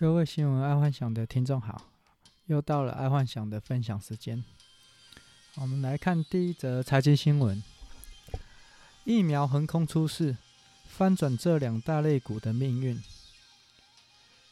各位新闻爱幻想的听众好，又到了爱幻想的分享时间。我们来看第一则财经新闻：疫苗横空出世，翻转这两大类股的命运。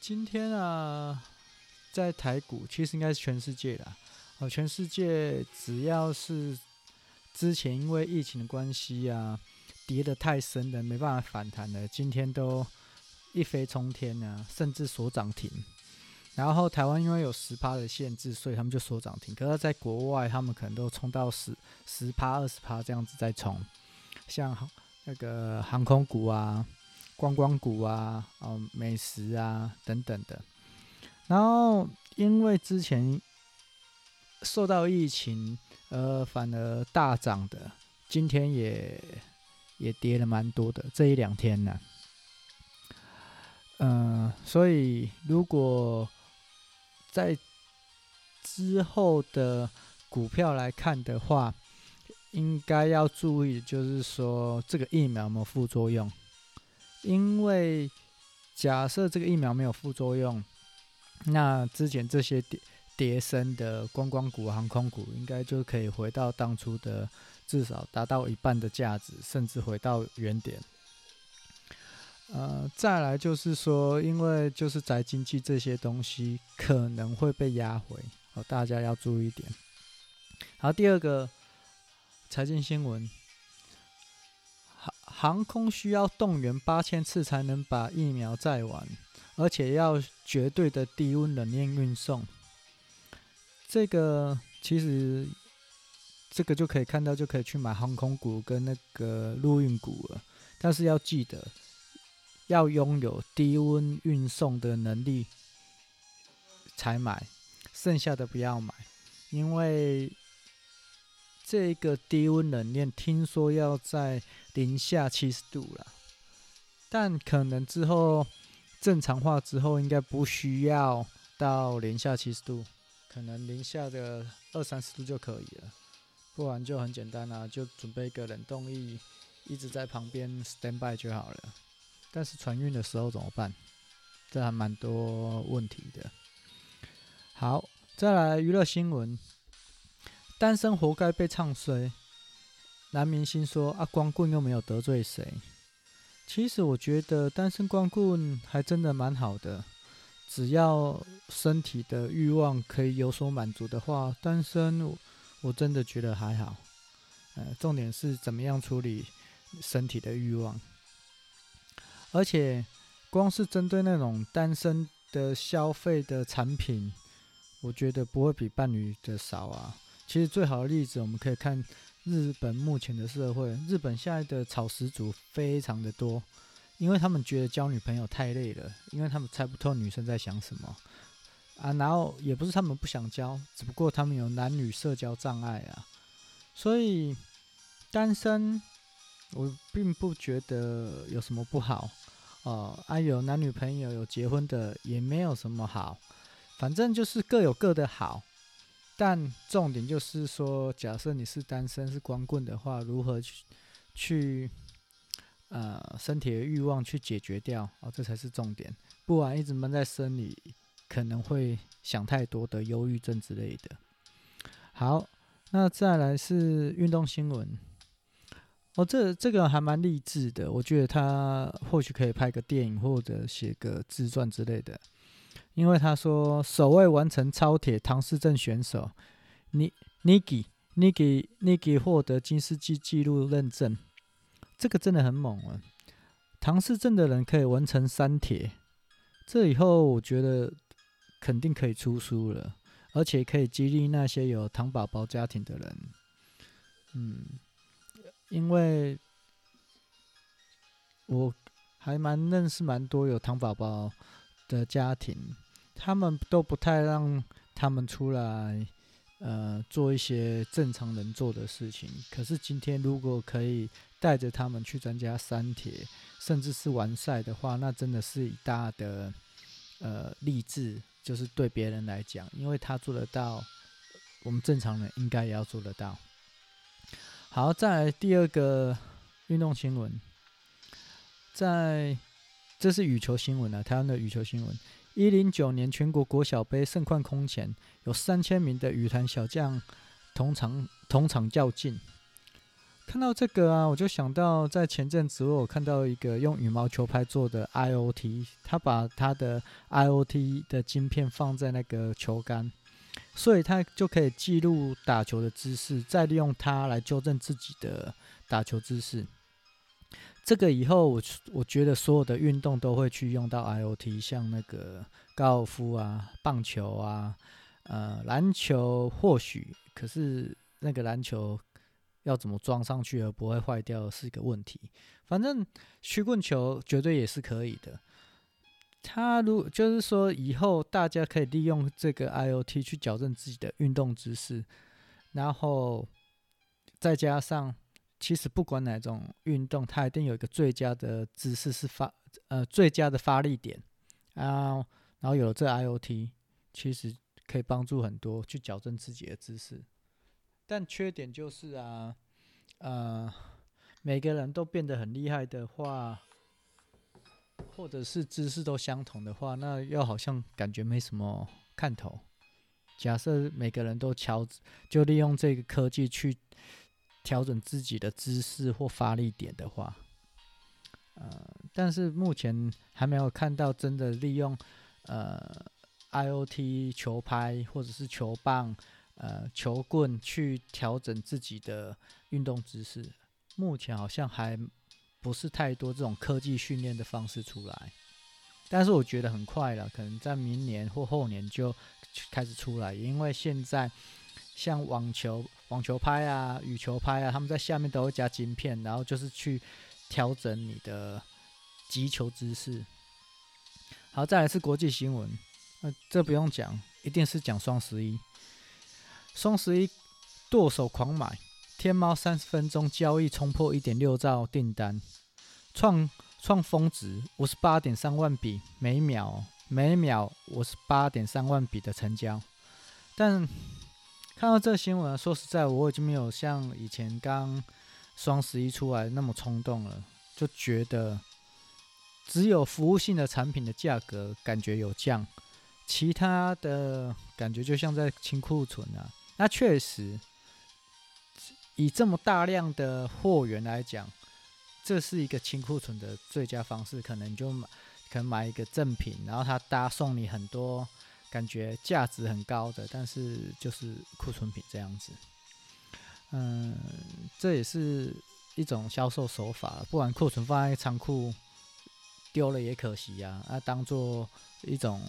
今天啊，在台股，其实应该是全世界啦。哦，全世界只要是之前因为疫情的关系啊，跌得太深的，没办法反弹的，今天都。一飞冲天呢、啊，甚至锁涨停。然后台湾因为有十趴的限制，所以他们就锁涨停。可是在国外，他们可能都冲到十十趴、二十趴这样子在冲。像那个航空股啊、观光股啊、哦美食啊等等的。然后因为之前受到疫情，呃，反而大涨的，今天也也跌了蛮多的。这一两天呢、嗯、所以如果在之后的股票来看的话，应该要注意，就是说这个疫苗有没有副作用？因为假设这个疫苗没有副作用，那之前这些跌跌升的观光股、航空股，应该就可以回到当初的至少达到一半的价值，甚至回到原点。呃，再来就是说，因为就是宅经济这些东西可能会被压回，哦，大家要注意一点。好，第二个财经新闻，航航空需要动员八千次才能把疫苗载完，而且要绝对的低温冷链运送。这个其实这个就可以看到，就可以去买航空股跟那个陆运股了，但是要记得。要拥有低温运送的能力才买，剩下的不要买，因为这个低温冷链听说要在零下七十度了，但可能之后正常化之后，应该不需要到零下七十度，可能零下的二三十度就可以了，不然就很简单啊，就准备一个冷冻液，一直在旁边 stand by 就好了。但是船运的时候怎么办？这还蛮多问题的。好，再来娱乐新闻：单身活该被唱衰。男明星说：“啊，光棍又没有得罪谁。”其实我觉得单身光棍还真的蛮好的，只要身体的欲望可以有所满足的话，单身我真的觉得还好。呃，重点是怎么样处理身体的欲望。而且，光是针对那种单身的消费的产品，我觉得不会比伴侣的少啊。其实最好的例子，我们可以看日本目前的社会。日本现在的草食族非常的多，因为他们觉得交女朋友太累了，因为他们猜不透女生在想什么啊。然后也不是他们不想交，只不过他们有男女社交障碍啊。所以单身。我并不觉得有什么不好，哦，啊，有男女朋友有结婚的也没有什么好，反正就是各有各的好。但重点就是说，假设你是单身是光棍的话，如何去去呃身体的欲望去解决掉哦，这才是重点。不然一直闷在生里，可能会想太多的忧郁症之类的。好，那再来是运动新闻。哦，这这个还蛮励志的，我觉得他或许可以拍个电影或者写个自传之类的。因为他说，首位完成超铁唐氏症选手尼尼基尼基尼基获得金世纪纪录认证，这个真的很猛啊！唐氏症的人可以完成三铁，这以后我觉得肯定可以出书了，而且可以激励那些有唐宝宝家庭的人，嗯。因为我还蛮认识蛮多有糖宝宝的家庭，他们都不太让他们出来，呃，做一些正常人做的事情。可是今天如果可以带着他们去参加三铁，甚至是完赛的话，那真的是一大的呃励志，就是对别人来讲，因为他做得到，我们正常人应该也要做得到。好，再来第二个运动新闻，在这是羽球新闻啊，台湾的羽球新闻。一零九年全国国小杯盛况空前，有三千名的羽坛小将同场同场较劲。看到这个啊，我就想到在前阵子我有看到一个用羽毛球拍做的 IOT，他把他的 IOT 的晶片放在那个球杆，所以他就可以记录打球的姿势，再利用它来纠正自己的打球姿势。这个以后我我觉得所有的运动都会去用到 IOT，像那个高尔夫啊、棒球啊、呃篮球或许，可是那个篮球要怎么装上去而不会坏掉是一个问题。反正曲棍球绝对也是可以的。他如就是说以后大家可以利用这个 IOT 去矫正自己的运动姿势，然后再加上。其实不管哪种运动，它一定有一个最佳的姿势是发呃最佳的发力点啊，然后有了这 IOT，其实可以帮助很多去矫正自己的姿势。但缺点就是啊，呃，每个人都变得很厉害的话，或者是姿势都相同的话，那又好像感觉没什么看头。假设每个人都乔，就利用这个科技去。调整自己的姿势或发力点的话，呃，但是目前还没有看到真的利用呃 IOT 球拍或者是球棒、呃球棍去调整自己的运动姿势。目前好像还不是太多这种科技训练的方式出来，但是我觉得很快了，可能在明年或后年就开始出来，因为现在像网球。网球拍啊，羽球拍啊，他们在下面都会加晶片，然后就是去调整你的击球姿势。好，再来是国际新闻，呃，这不用讲，一定是讲双十一。双十一剁手狂买，天猫三十分钟交易冲破一点六兆订单，创创峰值五十八点三万笔每秒，每秒五十八点三万笔的成交，但。看到这新闻，说实在，我已经没有像以前刚双十一出来那么冲动了，就觉得只有服务性的产品的价格感觉有降，其他的感觉就像在清库存啊。那确实，以这么大量的货源来讲，这是一个清库存的最佳方式。可能就买，可能买一个赠品，然后他搭送你很多。感觉价值很高的，但是就是库存品这样子，嗯，这也是一种销售手法。不然库存放在仓库丢了也可惜呀，啊，当做一种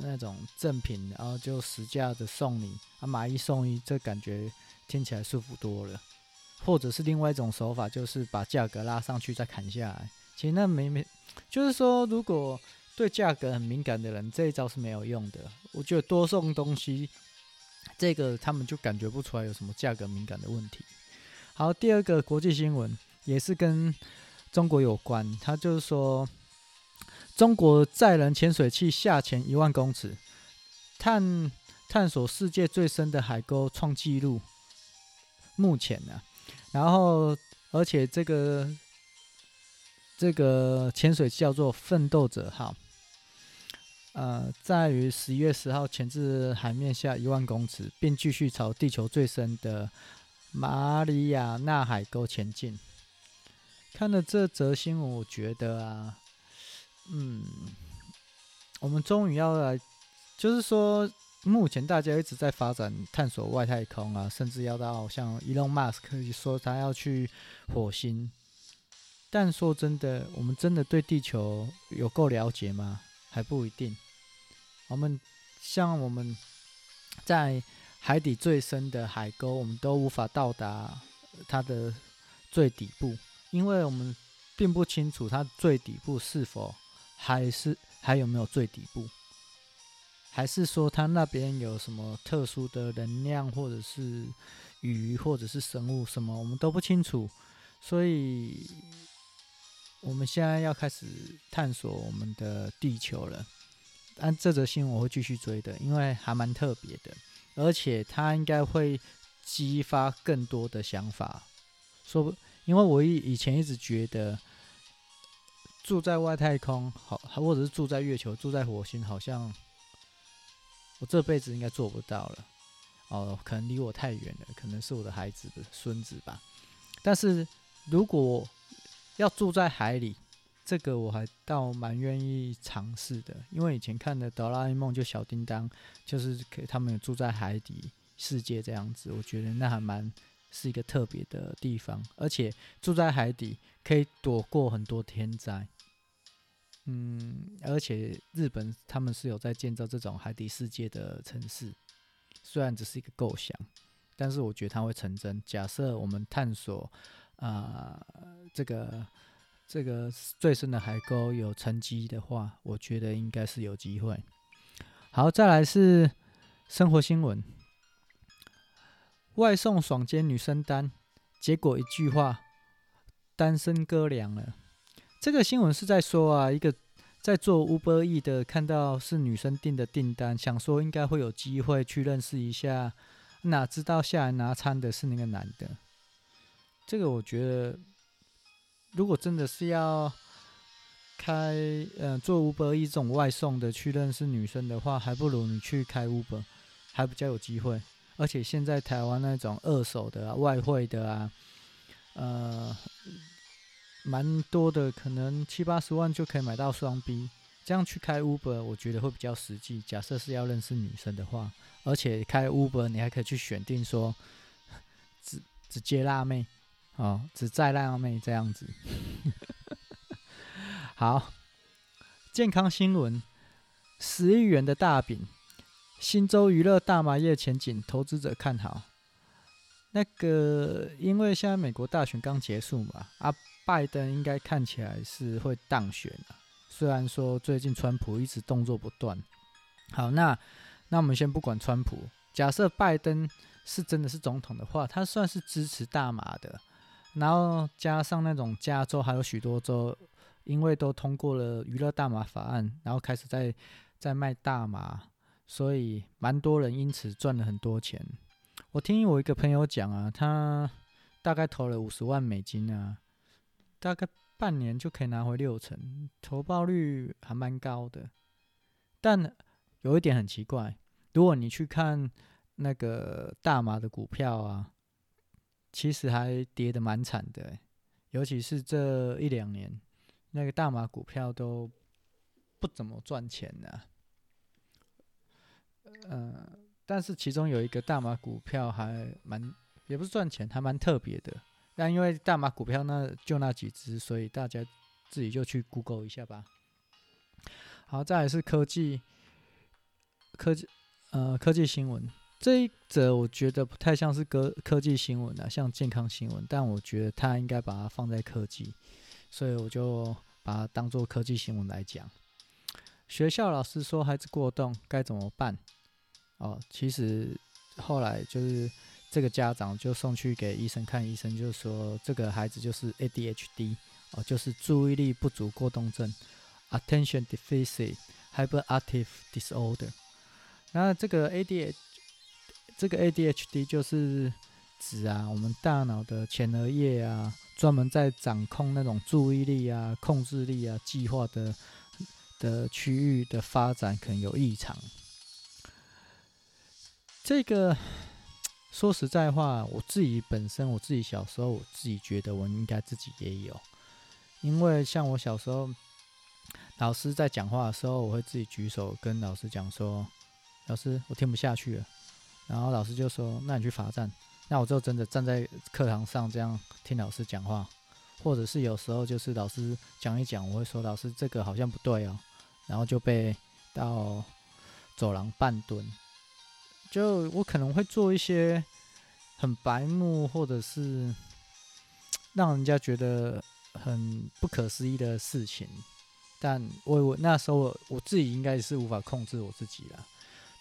那种赠品，然后就实价的送你，啊，买一送一，这感觉听起来舒服多了。或者是另外一种手法，就是把价格拉上去再砍下来。其实那没没，就是说如果。对价格很敏感的人，这一招是没有用的。我觉得多送东西，这个他们就感觉不出来有什么价格敏感的问题。好，第二个国际新闻也是跟中国有关，他就是说，中国载人潜水器下潜一万公尺，探探索世界最深的海沟创纪录。目前呢、然后而且这个这个潜水叫做奋斗者号。呃，在于十一月十号潜至海面下一万公尺，并继续朝地球最深的马里亚纳海沟前进。看了这则新闻，我觉得啊，嗯，我们终于要来，就是说，目前大家一直在发展探索外太空啊，甚至要到像伊隆马斯克说他要去火星，但说真的，我们真的对地球有够了解吗？还不一定。我们像我们在海底最深的海沟，我们都无法到达它的最底部，因为我们并不清楚它最底部是否还是还有没有最底部，还是说他那边有什么特殊的能量，或者是鱼，或者是生物什么，我们都不清楚。所以，我们现在要开始探索我们的地球了。但这则新闻我会继续追的，因为还蛮特别的，而且它应该会激发更多的想法。说不，因为我以以前一直觉得住在外太空，好，或者是住在月球、住在火星，好像我这辈子应该做不到了。哦，可能离我太远了，可能是我的孩子的孙子吧。但是如果要住在海里，这个我还倒蛮愿意尝试的，因为以前看的《哆啦 A 梦》就小叮当，就是给他们住在海底世界这样子，我觉得那还蛮是一个特别的地方，而且住在海底可以躲过很多天灾。嗯，而且日本他们是有在建造这种海底世界的城市。虽然只是一个构想，但是我觉得它会成真。假设我们探索啊、这个这个最深的海沟有沉积的话，我觉得应该是有机会。好，再来是生活新闻：外送爽接女生单，结果一句话，单身哥凉了。这个新闻是在说啊，一个。在做 Uber E 的，看到是女生订的订单，想说应该会有机会去认识一下，哪知道下来拿餐的是那个男的。这个我觉得，如果真的是要开，嗯、呃，做 Uber E 这种外送的去认识女生的话，还不如你去开 Uber，还比较有机会。而且现在台湾那种二手的啊、外汇的啊，呃。蛮多的，可能七八十万就可以买到双 B，这样去开 Uber，我觉得会比较实际。假设是要认识女生的话，而且开 Uber 你还可以去选定说，只只接辣妹，哦，只载辣妹这样子。好，健康新闻，十亿元的大饼，新洲娱乐大麻业前景，投资者看好。那个，因为现在美国大选刚结束嘛，啊。拜登应该看起来是会当选的，虽然说最近川普一直动作不断。好，那那我们先不管川普，假设拜登是真的是总统的话，他算是支持大麻的，然后加上那种加州还有许多州，因为都通过了娱乐大麻法案，然后开始在在卖大麻，所以蛮多人因此赚了很多钱。我听我一个朋友讲啊，他大概投了五十万美金啊。大概半年就可以拿回六成，投报率还蛮高的。但有一点很奇怪，如果你去看那个大麻的股票啊，其实还跌得蛮惨的，尤其是这一两年，那个大麻股票都不怎么赚钱呢。呃，但是其中有一个大麻股票还蛮，也不是赚钱，还蛮特别的。但因为大马股票那就那几只，所以大家自己就去 Google 一下吧。好，再来是科技，科技，呃，科技新闻这一则我觉得不太像是科科技新闻啊，像健康新闻，但我觉得它应该把它放在科技，所以我就把它当做科技新闻来讲。学校老师说孩子过动该怎么办？哦，其实后来就是。这个家长就送去给医生看，医生就说这个孩子就是 ADHD 哦，就是注意力不足过动症 （Attention Deficit Hyperactive Disorder）。那这个 ADHD 这个 ADHD 就是指啊，我们大脑的前额叶啊，专门在掌控那种注意力啊、控制力啊、计划的的区域的发展可能有异常。这个。说实在话，我自己本身，我自己小时候，我自己觉得我应该自己也有，因为像我小时候，老师在讲话的时候，我会自己举手跟老师讲说：“老师，我听不下去了。”然后老师就说：“那你去罚站。”那我就真的站在课堂上这样听老师讲话，或者是有时候就是老师讲一讲，我会说：“老师，这个好像不对哦。”然后就被到走廊半蹲。就我可能会做一些很白目，或者是让人家觉得很不可思议的事情，但我我那时候我，自己应该是无法控制我自己了。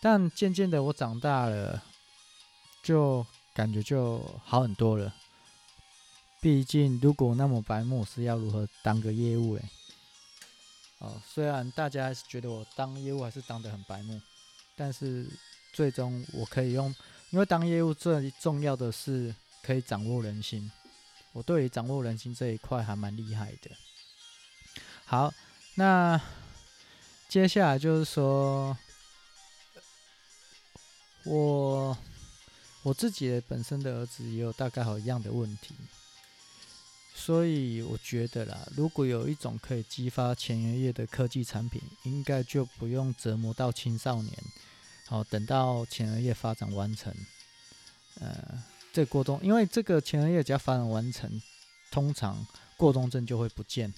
但渐渐的我长大了，就感觉就好很多了。毕竟如果那么白目，是要如何当个业务嘞？哦，虽然大家还是觉得我当业务还是当得很白目，但是。最终我可以用，因为当业务最重要的是可以掌握人心。我对于掌握人心这一块还蛮厉害的。好，那接下来就是说，我我自己本身的儿子也有大概好一样的问题，所以我觉得啦，如果有一种可以激发前额叶的科技产品，应该就不用折磨到青少年，好，等到前额叶发展完成，呃，这过冬，因为这个前额叶只要发展完成，通常过冬症就会不见。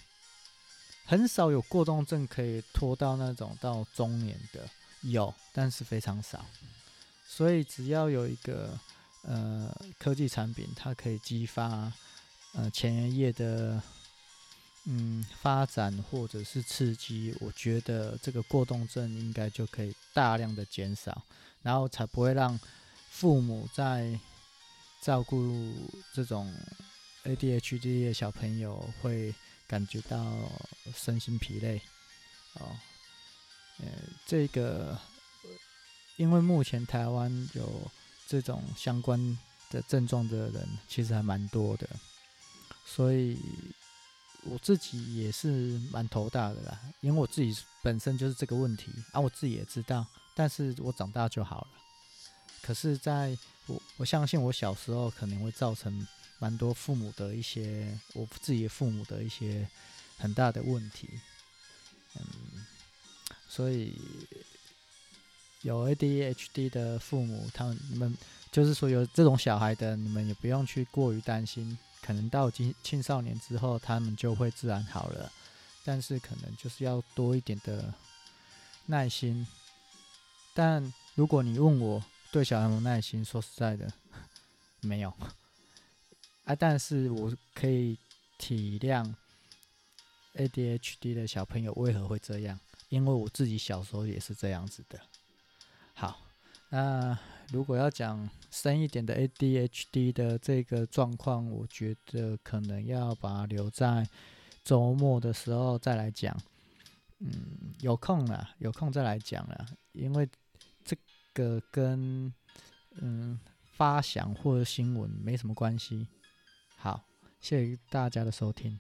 很少有过冬症可以拖到那种到中年的，有，但是非常少。所以只要有一个呃科技产品，它可以激发呃前额叶的嗯发展或者是刺激，我觉得这个过动症应该就可以大量的减少，然后才不会让父母在照顾这种 ADHD 的小朋友会。感觉到身心疲累，哦，呃，这个，因为目前台湾有这种相关的症状的人，其实还蛮多的，所以我自己也是蛮头大的啦。因为我自己本身就是这个问题啊，我自己也知道，但是我长大就好了。可是，在我我相信我小时候可能会造成。蛮多父母的一些，我自己父母的一些很大的问题，嗯，所以有 ADHD 的父母，他们你们就是说有这种小孩的，你们也不用去过于担心，可能到青青少年之后，他们就会自然好了，但是可能就是要多一点的耐心。但如果你问我对小孩有耐心，说实在的，没有。啊，但是我可以体谅 ADHD 的小朋友为何会这样，因为我自己小时候也是这样子的。好，那如果要讲深一点的 ADHD 的这个状况，我觉得可能要把它留在周末的时候再来讲。嗯，有空了，有空再来讲了，因为这个跟嗯发想或者新闻没什么关系。好，谢谢大家的收听。